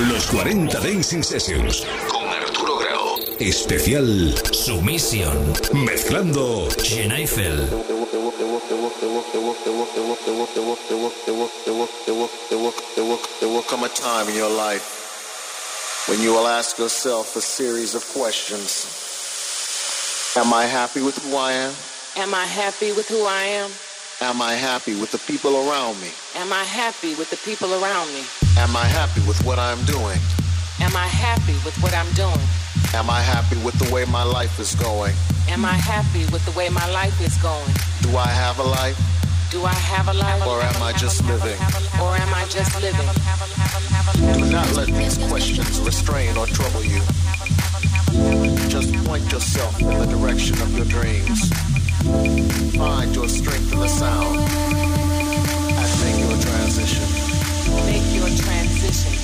Los 40 Dancing Sessions con Arturo Grau. Especial Sumisión. Mezclando Jen Eiffel. There will come a time in your life when you will ask yourself a series of questions. Am I happy with who I am? Am I happy with who I am? Am I happy with the people around me? Am I happy with the people around me? Am I happy with what I'm doing? Am I happy with what I'm doing? Am I happy with the way my life is going? Am I happy with the way my life is going? Do I have a life? Do I have a life? Or am I just living? Or am I just living? Do not let these questions restrain or trouble you. Just point yourself in the direction of your dreams. Find your strength in the sound Make your transition.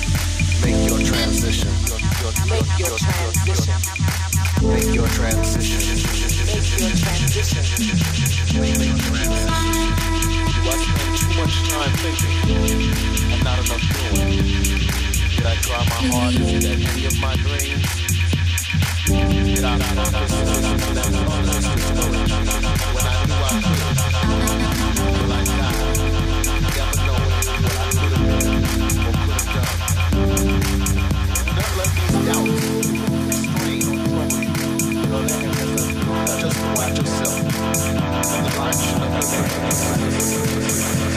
Make your transition. Make your transition. Make your transition. Make your transition. Do I spend too much time thinking and not enough doing? Did I try my hardest at any of my dreams? Did I focus on that promise when I knew I couldn't? Just watch yourself. The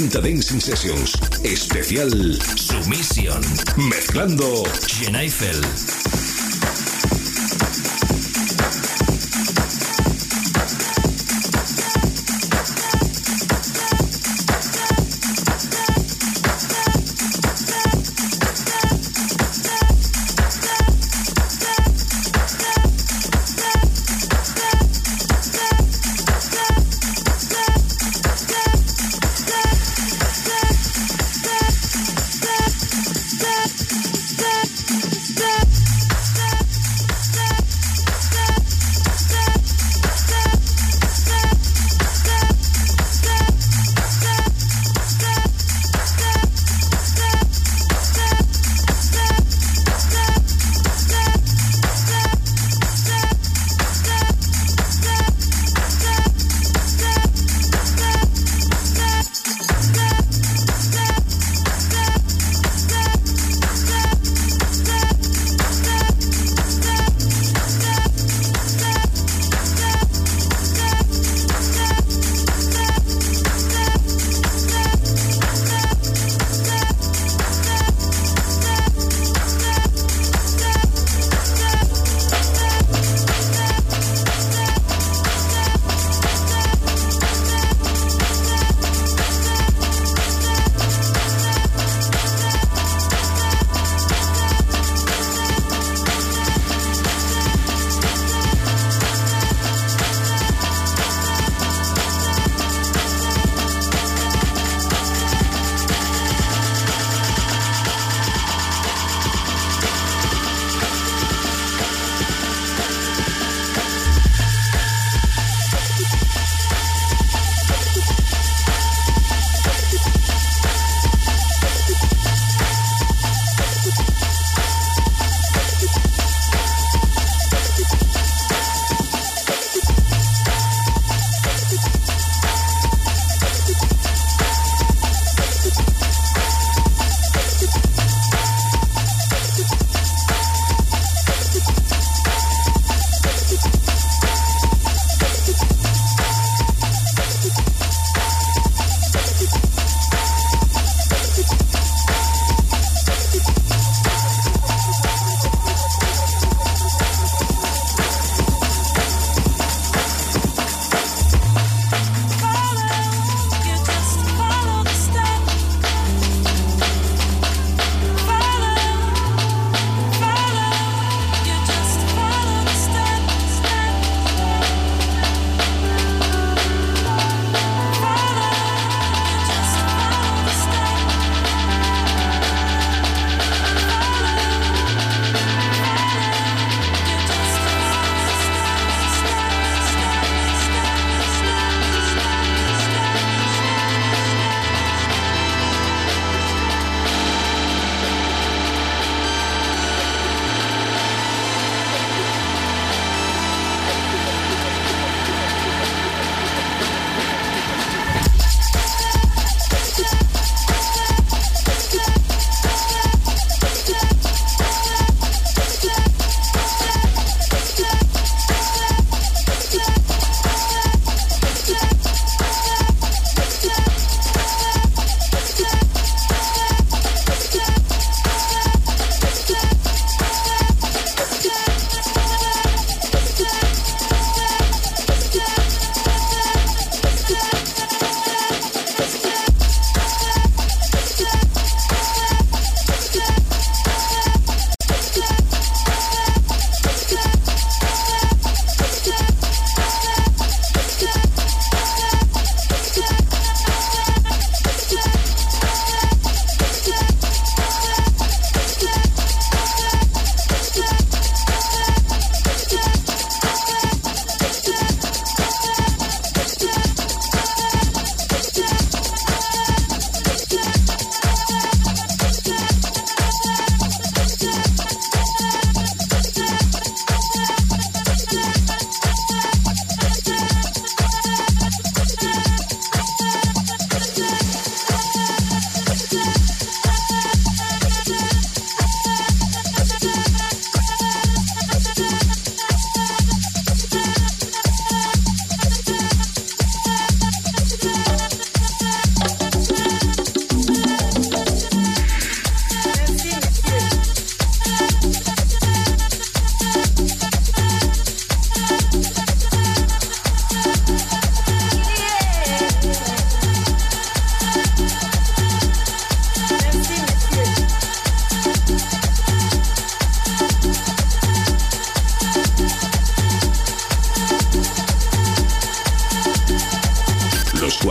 40 Dancing Sessions. Especial Sumisión. Mezclando Jen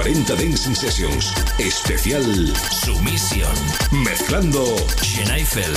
40 Dancing Sessions. Especial Sumisión. Mezclando Schneifel.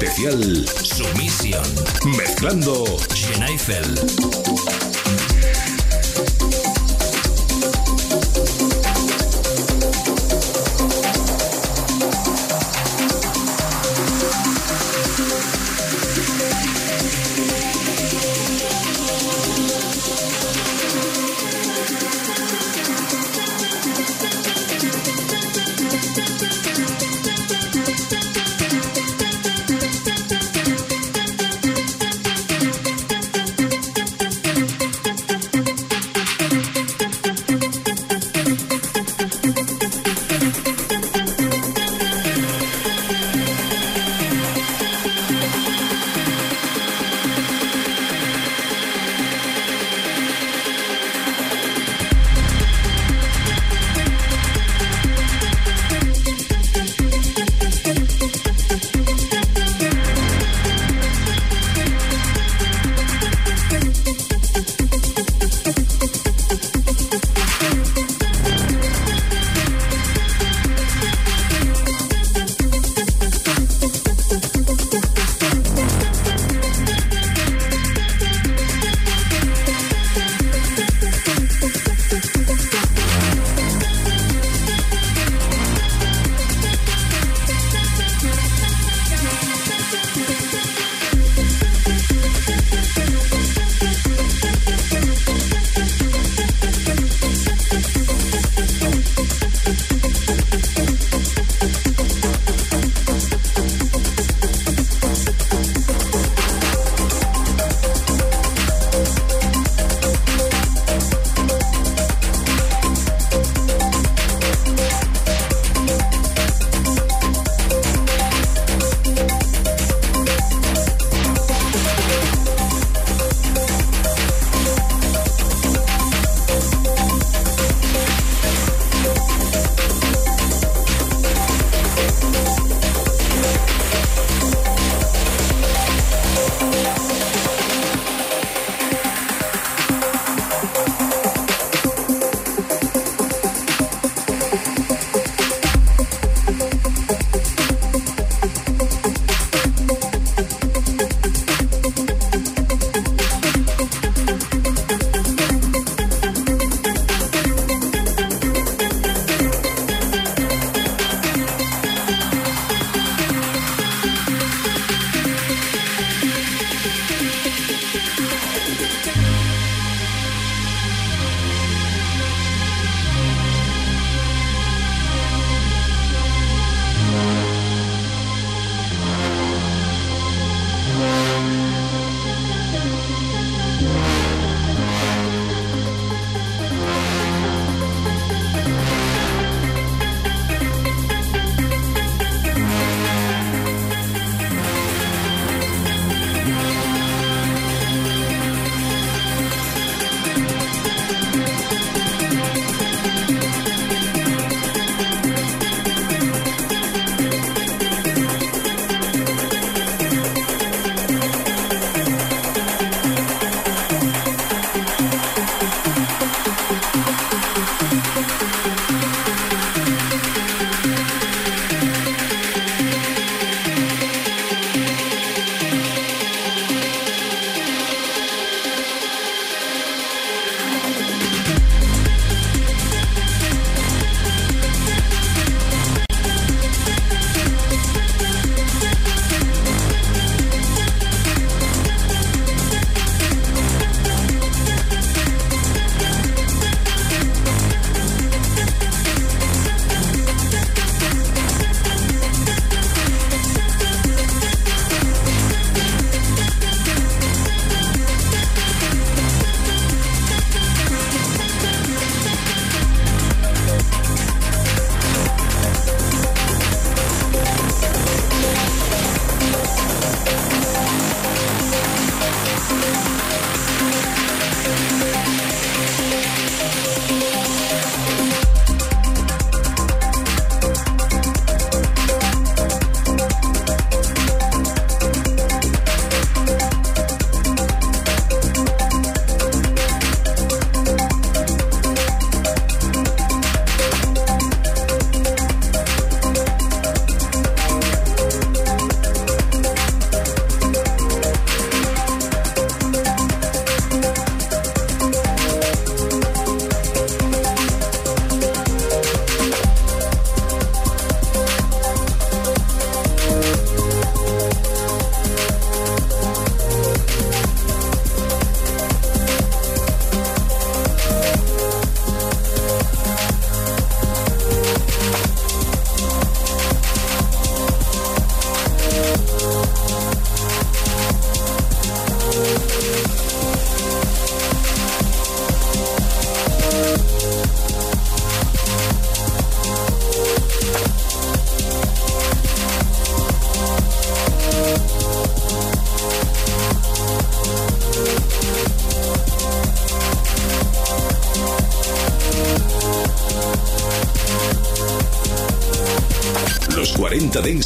Especial Sumisión. Mezclando Schneifel.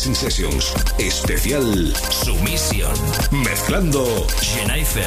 Dancing Sessions. Especial Sumisión. Mezclando Eiffel.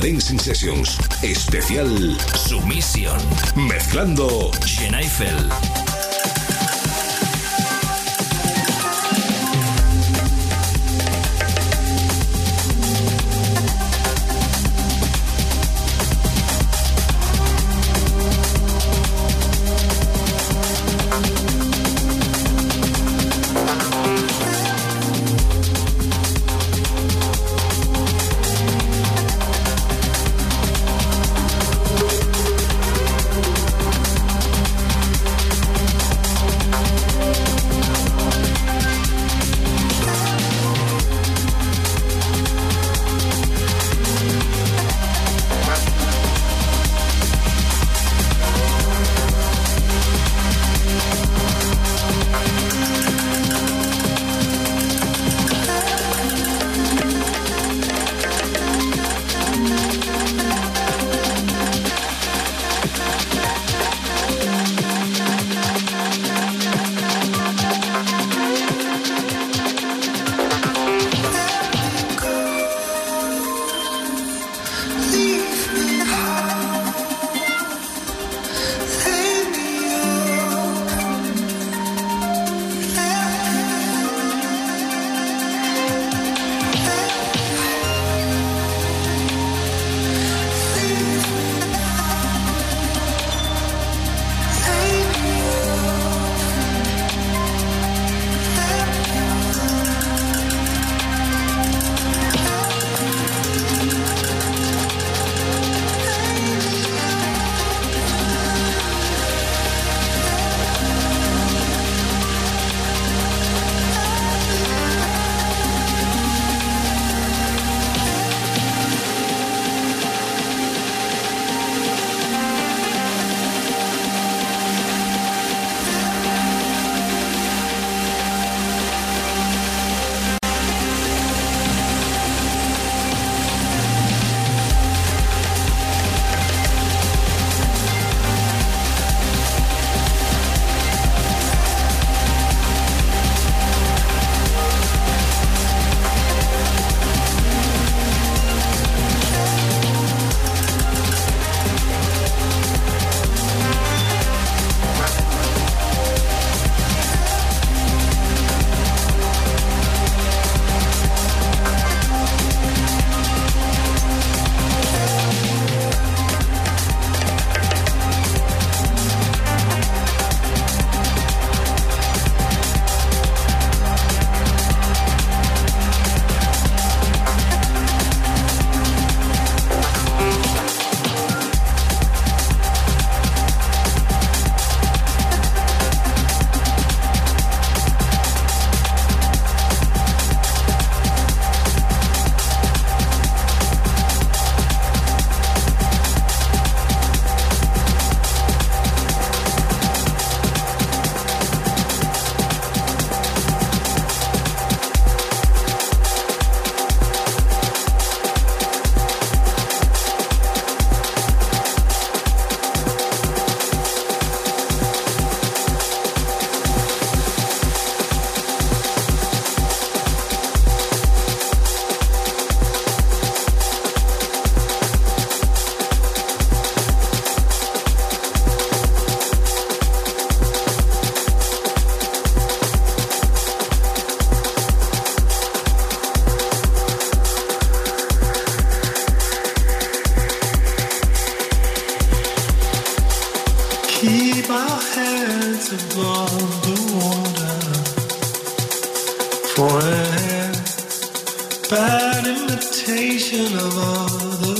Dancing Sessions. Especial Sumisión. Mezclando Genaifel. keep our heads above the water. For a bad imitation of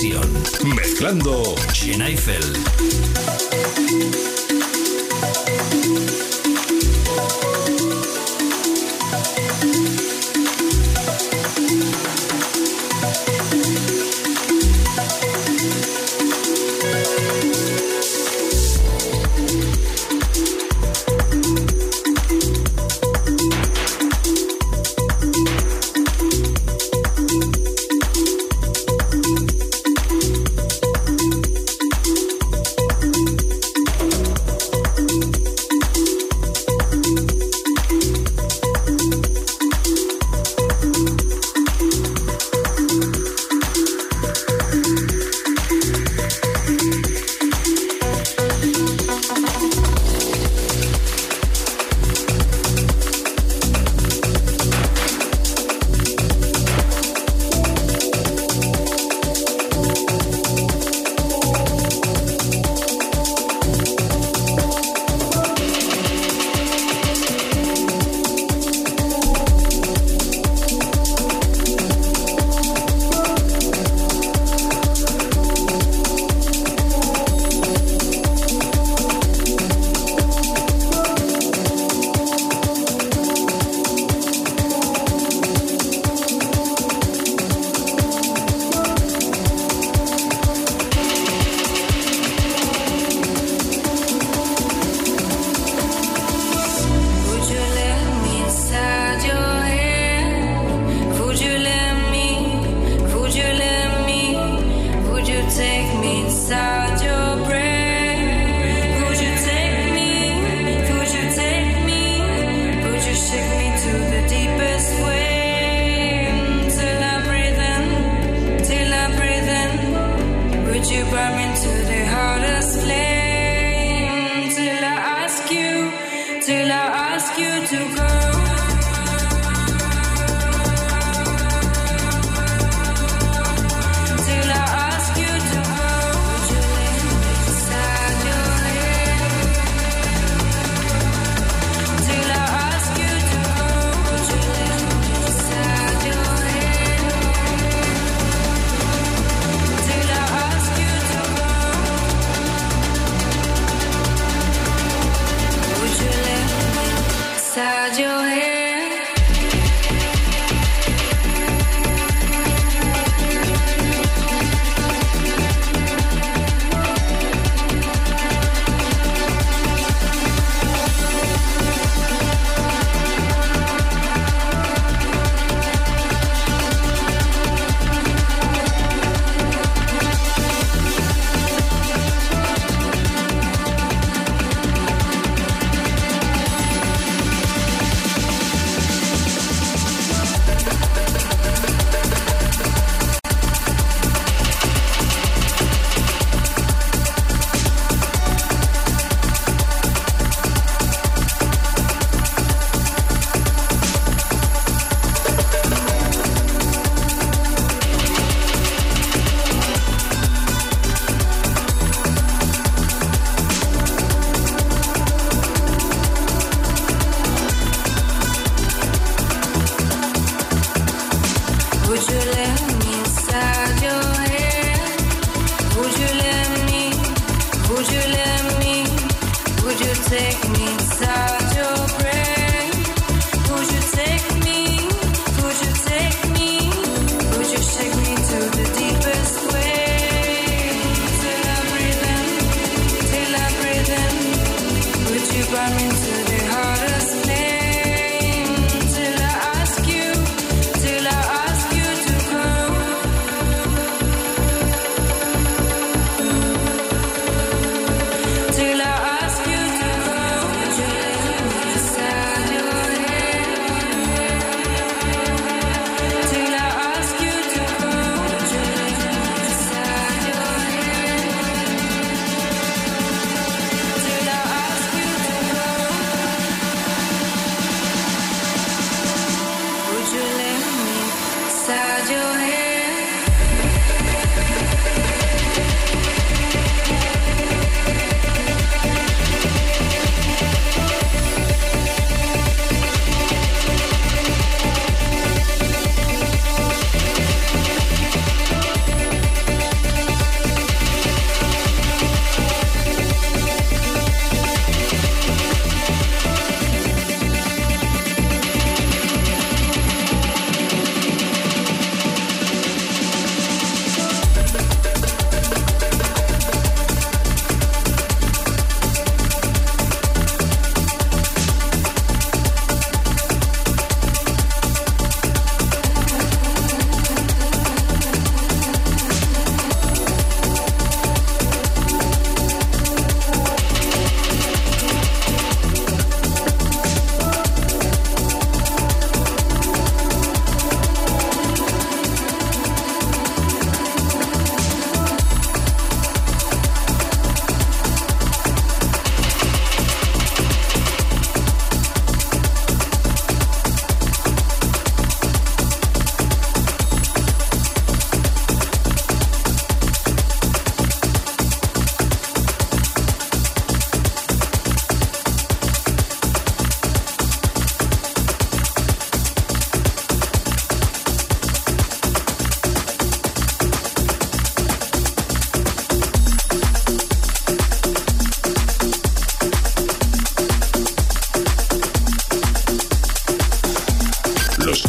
Mezclando Schneifel.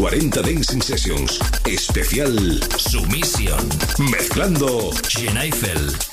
40 Dancing Sessions. Especial Sumisión. Mezclando Schneifel.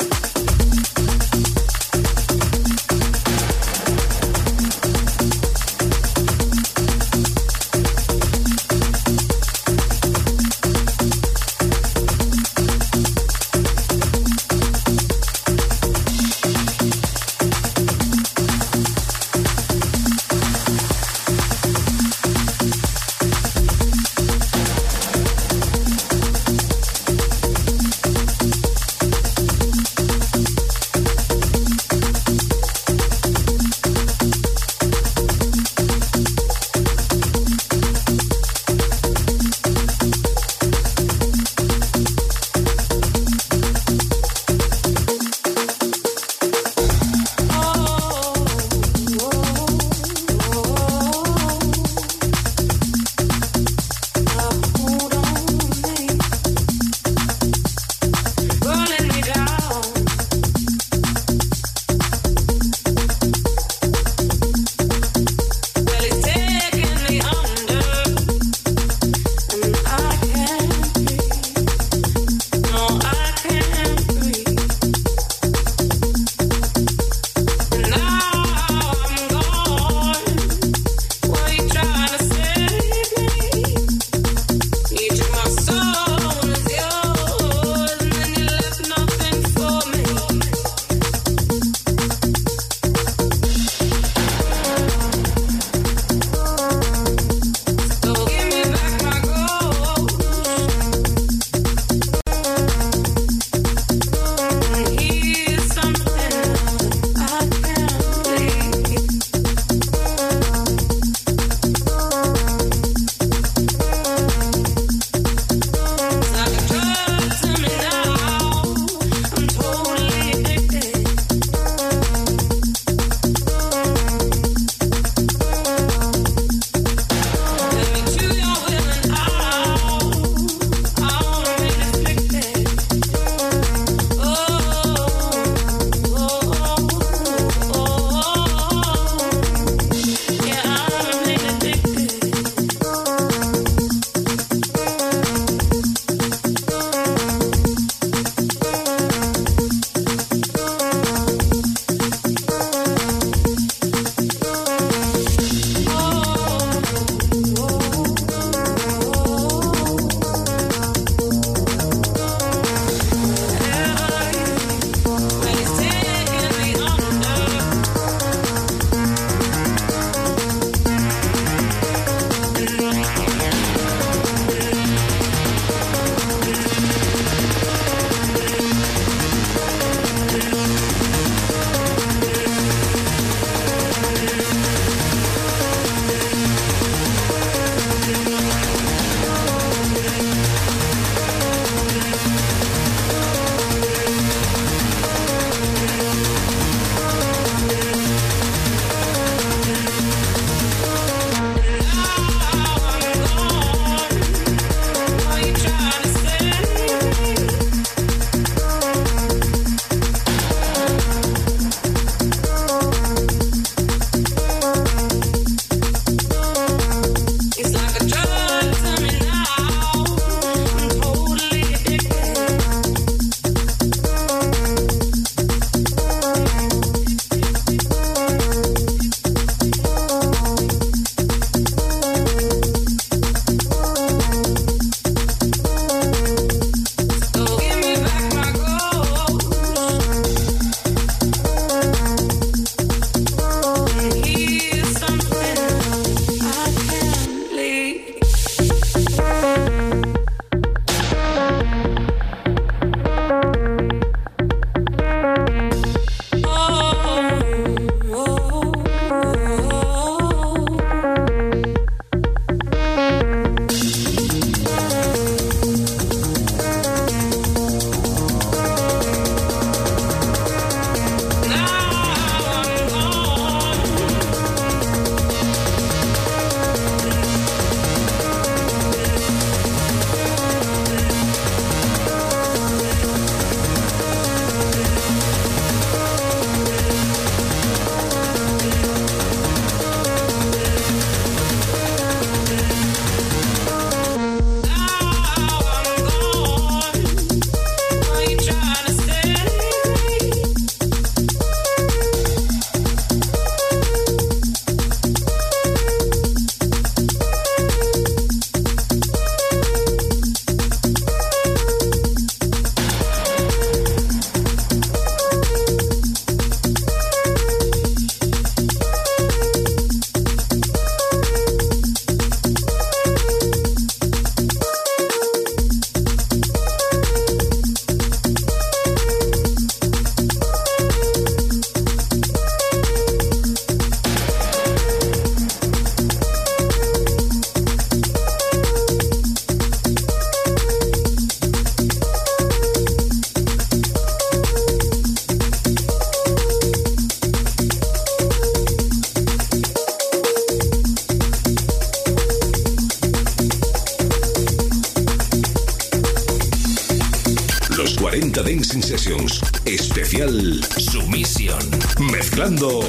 Especial Sumisión. Mezclando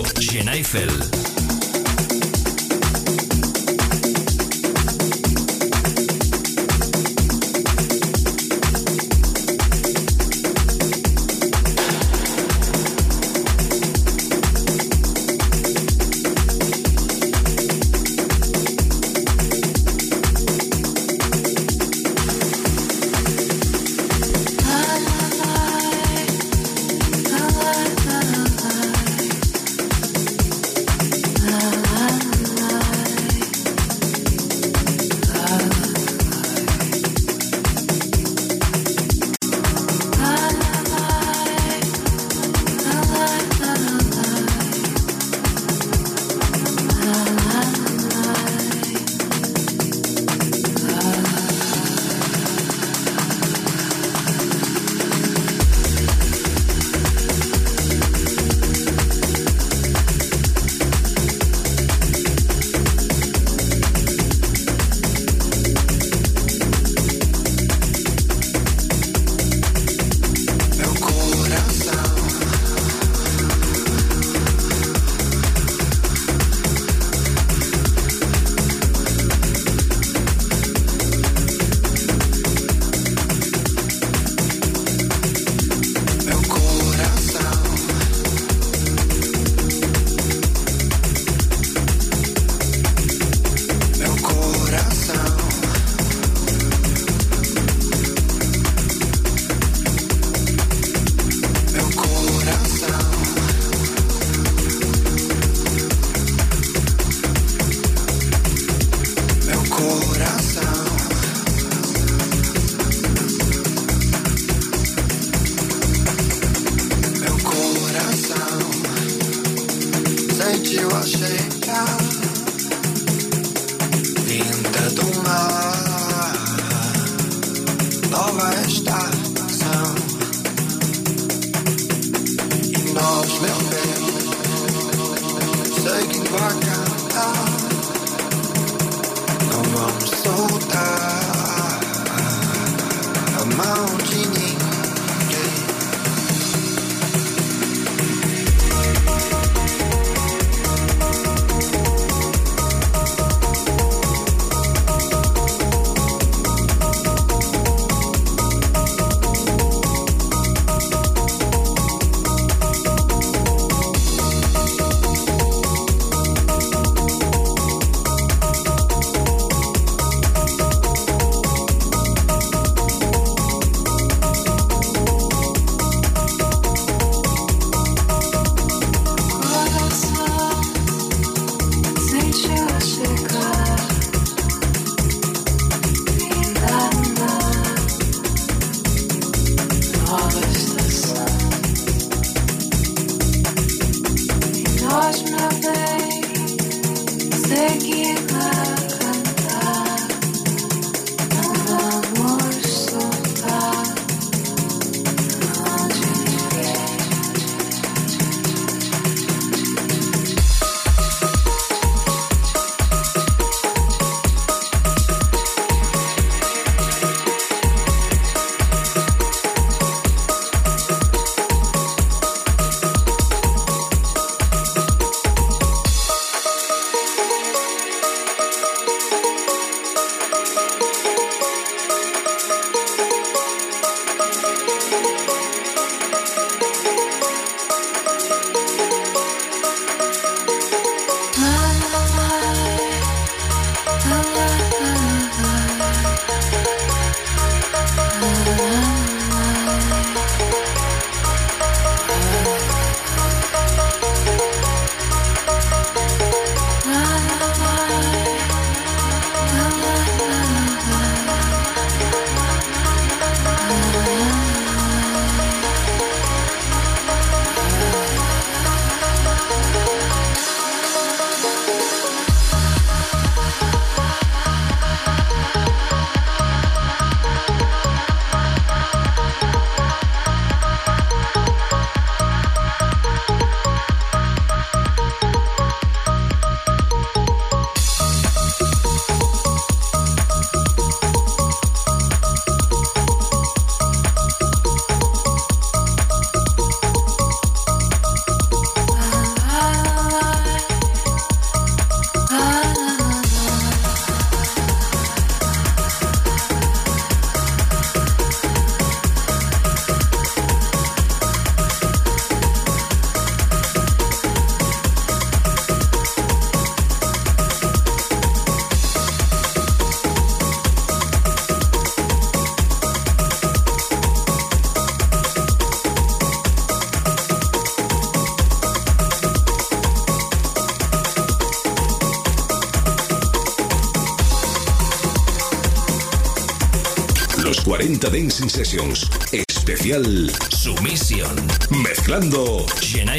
Eiffel. harvest. 40 Dancing Sessions. Especial Sumisión. Mezclando Jen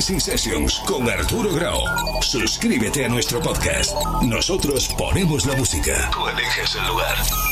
Dancing Sessions con Arturo Grau. Suscríbete a nuestro podcast. Nosotros ponemos la música. Tú eliges el lugar.